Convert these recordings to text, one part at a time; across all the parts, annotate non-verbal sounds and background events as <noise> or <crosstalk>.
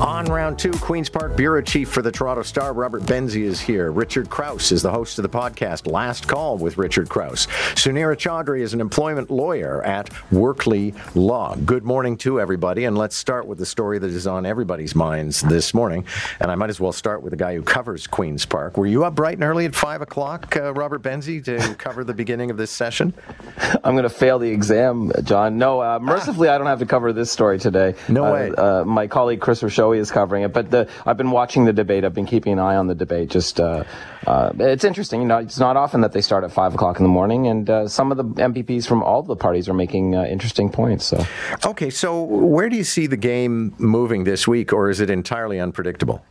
On round two, Queen's Park Bureau Chief for the Toronto Star, Robert Benzie, is here. Richard Crouse is the host of the podcast Last Call with Richard Crouse. Sunira Chaudhri is an employment lawyer at Workley Law. Good morning to everybody, and let's start with the story that is on everybody's minds this morning. And I might as well start with the guy who covers Queen's Park. Were you up bright and early at 5 o'clock, uh, Robert Benzie, to <laughs> cover the beginning of this session? I'm going to fail the exam, John. No, uh, mercifully, I don't have to cover this story today. No Uh, way. Uh, my colleague Chris Rushowy is covering it, but the, I've been watching the debate. I've been keeping an eye on the debate. Just uh, uh, it's interesting. You know, it's not often that they start at five o'clock in the morning, and uh, some of the MPPs from all the parties are making uh, interesting points. So Okay, so where do you see the game moving this week, or is it entirely unpredictable?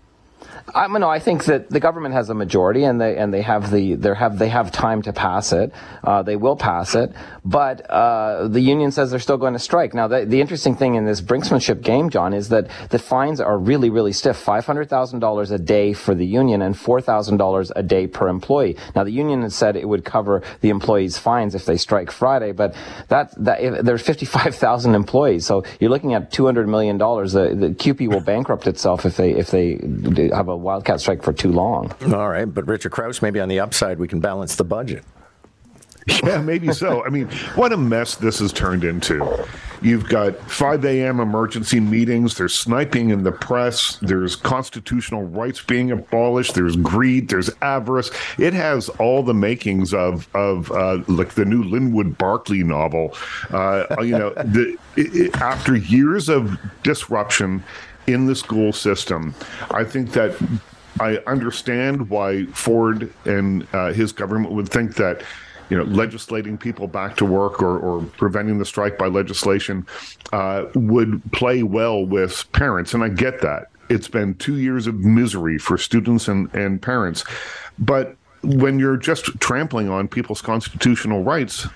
I mean, no, I think that the government has a majority, and they and they have the they have they have time to pass it. Uh, they will pass it, but uh, the union says they're still going to strike. Now, the, the interesting thing in this brinksmanship game, John, is that the fines are really really stiff: five hundred thousand dollars a day for the union and four thousand dollars a day per employee. Now, the union has said it would cover the employees' fines if they strike Friday, but that that if, there's fifty five thousand employees, so you're looking at two hundred million dollars. The, the CUPE will bankrupt itself if they if they have a wildcat strike for too long. All right, but Richard Crouse, maybe on the upside, we can balance the budget. <laughs> Yeah, maybe so. I mean, what a mess this has turned into. You've got 5 a.m. emergency meetings. There's sniping in the press. There's constitutional rights being abolished. There's greed. There's avarice. It has all the makings of of uh, like the new Linwood Barclay novel. Uh, you know, the, it, it- after years of disruption in the school system, I think that I understand why Ford and uh, his government would think that you know legislating people back to work or, or preventing the strike by legislation uh, would play well with parents, and I get that. It's been two years of misery for students and, and parents, but when you're just trampling on people's constitutional rights,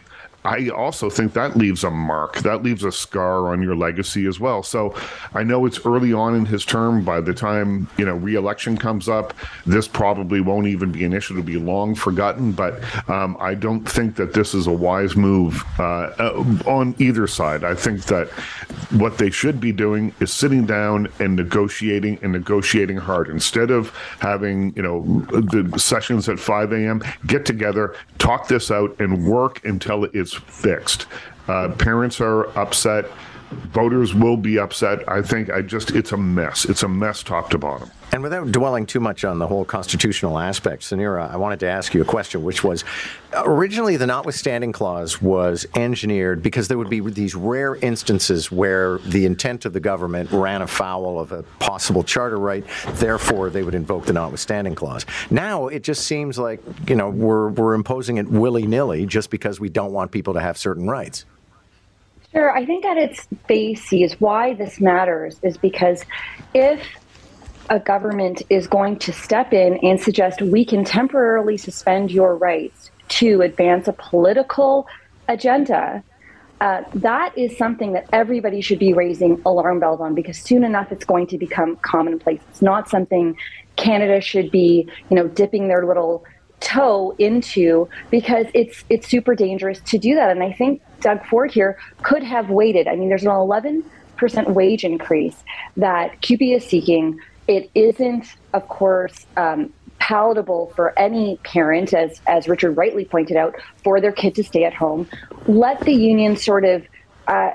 I also think that leaves a mark. That leaves a scar on your legacy as well. So I know it's early on in his term. By the time, you know, re-election comes up, this probably won't even be an issue. It'll be long forgotten. But um, I don't think that this is a wise move uh, uh, on either side. I think that what they should be doing is sitting down and negotiating and negotiating hard. Instead of having, you know, the sessions at 5 a.m., get together, talk this out, and work until it's fixed. Uh, parents are upset. Voters will be upset. I think I just, it's a mess. It's a mess top to bottom. And without dwelling too much on the whole constitutional aspect, Sunira, I wanted to ask you a question, which was originally the notwithstanding clause was engineered because there would be these rare instances where the intent of the government ran afoul of a possible charter right, therefore they would invoke the notwithstanding clause. Now it just seems like, you know, we're, we're imposing it willy nilly just because we don't want people to have certain rights. Sure. I think at its basis, why this matters is because if a government is going to step in and suggest we can temporarily suspend your rights to advance a political agenda, uh, that is something that everybody should be raising alarm bells on because soon enough it's going to become commonplace. It's not something Canada should be, you know, dipping their little toe into because it's it's super dangerous to do that. And I think Doug Ford here could have waited. I mean, there's an 11 percent wage increase that CUPE is seeking. It isn't, of course, um, palatable for any parent, as as Richard rightly pointed out, for their kid to stay at home. Let the union sort of uh,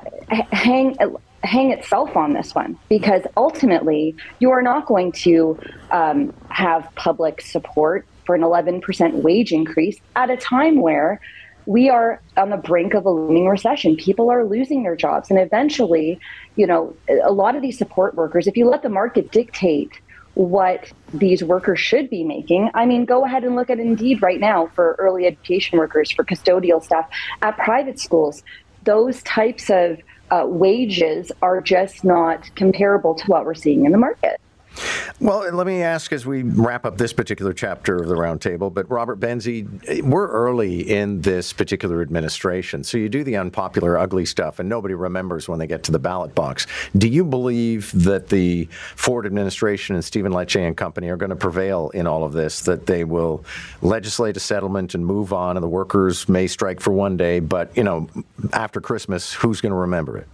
hang hang itself on this one because ultimately you are not going to um, have public support for an 11% wage increase at a time where we are on the brink of a looming recession. People are losing their jobs. And eventually, you know, a lot of these support workers, if you let the market dictate what these workers should be making, I mean, go ahead and look at Indeed right now for early education workers, for custodial staff at private schools. Those types of uh, wages are just not comparable to what we're seeing in the market. Well, let me ask as we wrap up this particular chapter of the roundtable, but Robert Benzie, we're early in this particular administration. So you do the unpopular, ugly stuff, and nobody remembers when they get to the ballot box. Do you believe that the Ford administration and Stephen Lecce and company are going to prevail in all of this, that they will legislate a settlement and move on, and the workers may strike for one day, but, you know, after Christmas, who's going to remember it?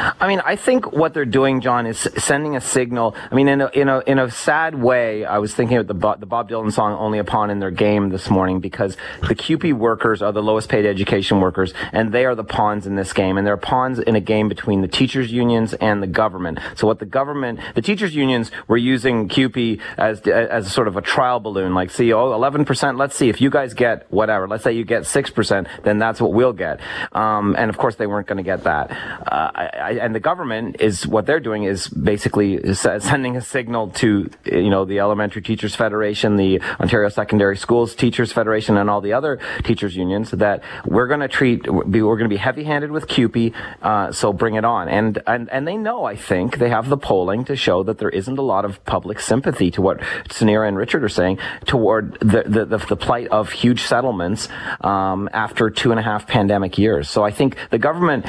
I mean, I think what they're doing, John, is sending a signal. I mean, in a, in a, in a sad way, I was thinking of the, the Bob Dylan song Only a Pawn in Their Game this morning because the CUPE workers are the lowest paid education workers and they are the pawns in this game. And they're pawns in a game between the teachers unions and the government. So what the government, the teachers unions were using CUPE as, as sort of a trial balloon, like, see, oh, 11%, let's see if you guys get whatever. Let's say you get 6%, then that's what we'll get. Um, and of course they weren't going to get that. Uh, I, and the government is what they're doing is basically sending a signal to you know the Elementary Teachers Federation, the Ontario Secondary Schools Teachers Federation, and all the other teachers unions that we're going to treat we're going to be heavy-handed with CUPE, uh, so bring it on. And and and they know I think they have the polling to show that there isn't a lot of public sympathy to what Sunira and Richard are saying toward the the, the, the plight of huge settlements um, after two and a half pandemic years. So I think the government,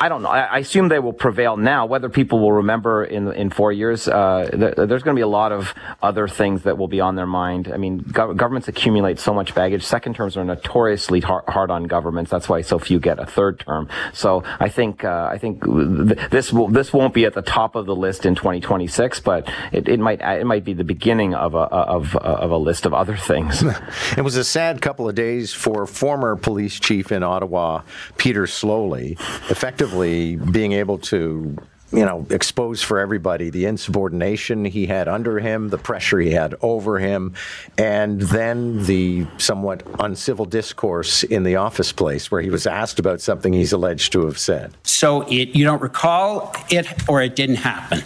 I don't know, I, I assume they will prevail now. Whether people will remember in in four years, uh, th- there's going to be a lot of other things that will be on their mind. I mean, go- governments accumulate so much baggage. Second terms are notoriously hard, hard, on governments. That's why so few get a third term. So I think uh, I think th- this will this won't be at the top of the list in 2026, but it, it might it might be the beginning of a of of a list of other things. <laughs> it was a sad couple of days for former police chief in Ottawa, Peter Sloly, effectively being able able to you know, expose for everybody the insubordination he had under him, the pressure he had over him, and then the somewhat uncivil discourse in the office place where he was asked about something he's alleged to have said. So it, you don't recall it, or it didn't happen?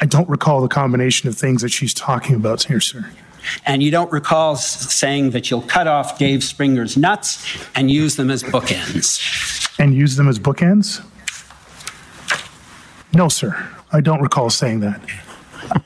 I don't recall the combination of things that she's talking about here, sir. And you don't recall saying that you'll cut off Dave Springer's nuts and use them as bookends. And use them as bookends? No, sir. I don't recall saying that.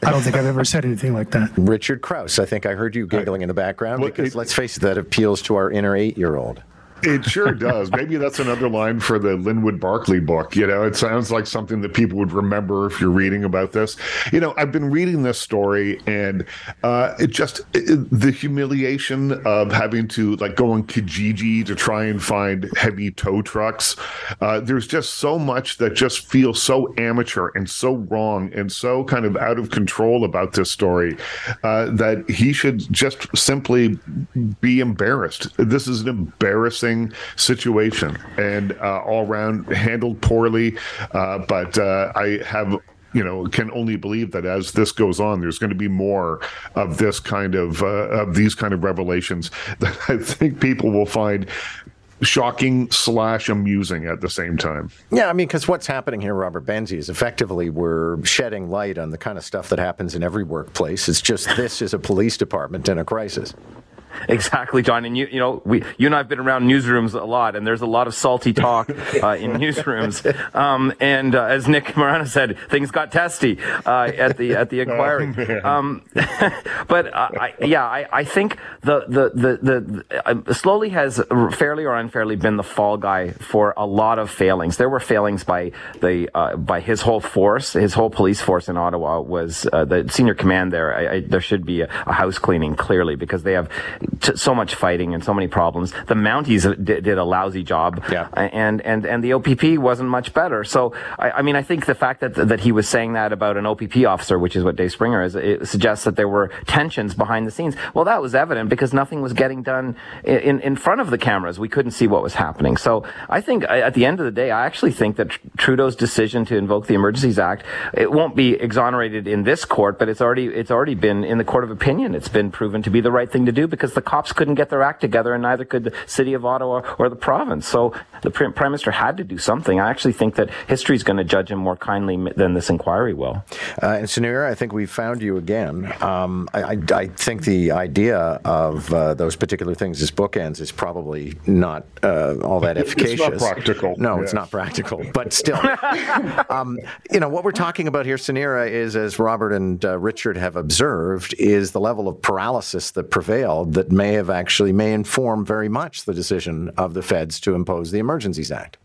I don't think I've ever said anything like that. Richard Crouse, I think I heard you giggling in the background because let's face it, that appeals to our inner eight year old. It sure <laughs> does. Maybe that's another line for the Linwood Barclay book. You know, it sounds like something that people would remember if you're reading about this. You know, I've been reading this story and uh, it just it, the humiliation of having to like go on Kijiji to try and find heavy tow trucks. Uh, there's just so much that just feels so amateur and so wrong and so kind of out of control about this story uh, that he should just simply be embarrassed. This is an embarrassing situation and uh, all around handled poorly. Uh, but uh, I have you know can only believe that as this goes on there's going to be more of this kind of uh, of these kind of revelations <laughs> that i think people will find shocking slash amusing at the same time. Yeah, I mean, because what's happening here, Robert Benzie, is effectively we're shedding light on the kind of stuff that happens in every workplace. It's just this is a police department in a crisis. <laughs> Exactly, John. And you, you know, we, you and I have been around newsrooms a lot, and there's a lot of salty talk <laughs> uh, in newsrooms. Um, and uh, as Nick Morano said, things got testy uh, at the at the <laughs> inquiry. Oh, um, but uh, I, yeah, I, I think the the the, the uh, Sloly has fairly or unfairly been the fall guy for a lot of failings. There were failings by the uh, by his whole force, his whole police force in Ottawa was the senior command there. I, I, there should be a, a house cleaning clearly because they have t- so much fighting and so many problems. The Mounties did, did a lousy job, yeah. and and and the OPP wasn't much better. So I, I, mean, I think the fact that that he was saying that about an OPP officer, which is what Dave Springer is, it suggests that there were tensions behind the scenes. Well, that was evident because nothing was getting done in in front of the cameras. We couldn't see what was happening. So I think at the end of the day, I actually think that Trudeau's decision to invoke the Emergencies Act it won't be exonerated in this court, but it's already it's already been in the court of opinion. It's been proven to be the right thing to do because the cops couldn't get their act together, and neither could the city of Ottawa or the province. So the prime minister had to do something. I actually think that history is going to judge him more kindly than this inquiry will. Uh, and Sunir, I think we found you again. Um, I, I, I, think the idea of uh, those particular things as bookends is probably not uh, all that efficacious. It's not practical. No, it's not practical. But still, <laughs> um, you know what we're talking about here, Sunira, is as Robert and uh, Richard have observed, is the level of paralysis that prevailed that may have actually may inform very much the decision of the feds to impose the Emergencies Act.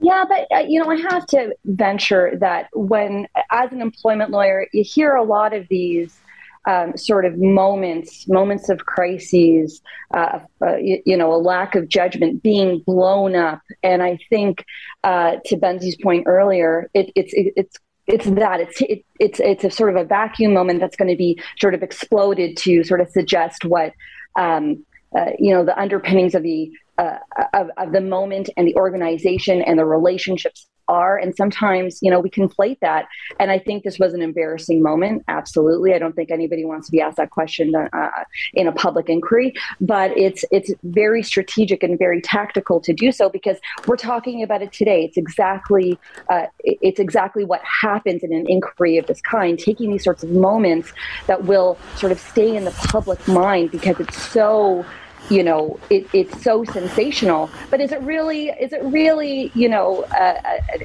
Yeah, but uh, you know, I have to venture that when, as an employment lawyer, you hear a lot of these um, sort of moments, moments of crises, uh, uh, you, you, know, a lack of judgment being blown up. And I think, uh, to Benzie's point earlier, it, it's it, it's it's that it's it, it's it's a sort of a vacuum moment that's going to be sort of exploded to sort of suggest what um, uh, you know the underpinnings of the uh, of, of the moment and the organization and the relationships are. And sometimes, you know, we conflate that. And I think this was an embarrassing moment. Absolutely. I don't think anybody wants to be asked that question uh, in a public inquiry, but it's, it's very strategic and very tactical to do so because we're talking about it today. It's exactly, uh, it's exactly what happens in an inquiry of this kind, taking these sorts of moments that will sort of stay in the public mind because it's so you know it, it's so sensational. But is it really is it really you know uh,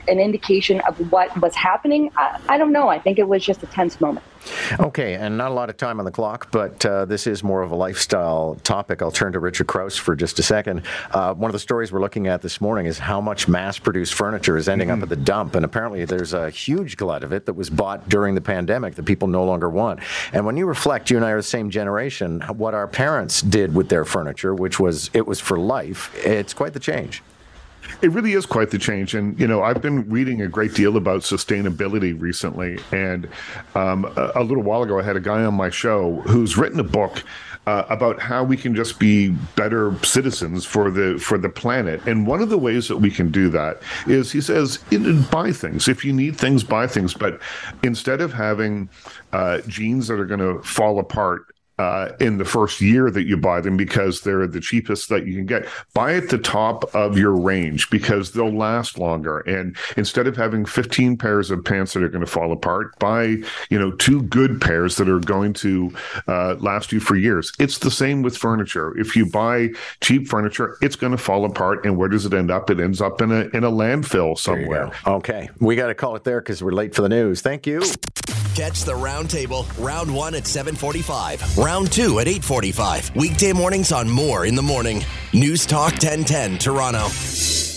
an indication of what was happening? I, I, don't know. I think it was just a tense moment Okay, and not a lot of time on the clock, but uh, this is more of a lifestyle topic. I'll turn to Richard Crouse for just a second. Uh, one of the stories we're looking at this morning is how much mass produced furniture is ending mm-hmm. up at the dump. And apparently, there's a huge glut of it that was bought during the pandemic that people no longer want. And when you reflect, you and I are the same generation, what our parents did with their furniture, which was it was for life, it's quite the change. It really is quite the change. And, you know, I've been reading a great deal about sustainability recently. And um, a, a, little while ago, I had a guy on my show who's written a book. Uh, about how we can just be better citizens for the for the planet, and one of the ways that we can do that is he says buy things if you need things, buy things. But instead of having uh, that are going to fall apart uh, in the first year that you buy them because they're the cheapest that you can get. Buy at the top of your range because they'll last longer. And instead of having 15 pairs of pants that are going to fall apart, buy you know two good pairs that are going to uh, last you for years. It's the same with furniture. If you buy cheap furniture, it's going to fall apart. And where does it end up? It ends up in a in a landfill somewhere. Okay, we got to call it there because we're late for the news. Thank you. Catch the roundtable round one at 745 round two at 845. Weekday mornings on Moore in the Morning. News Talk 1010, Toronto.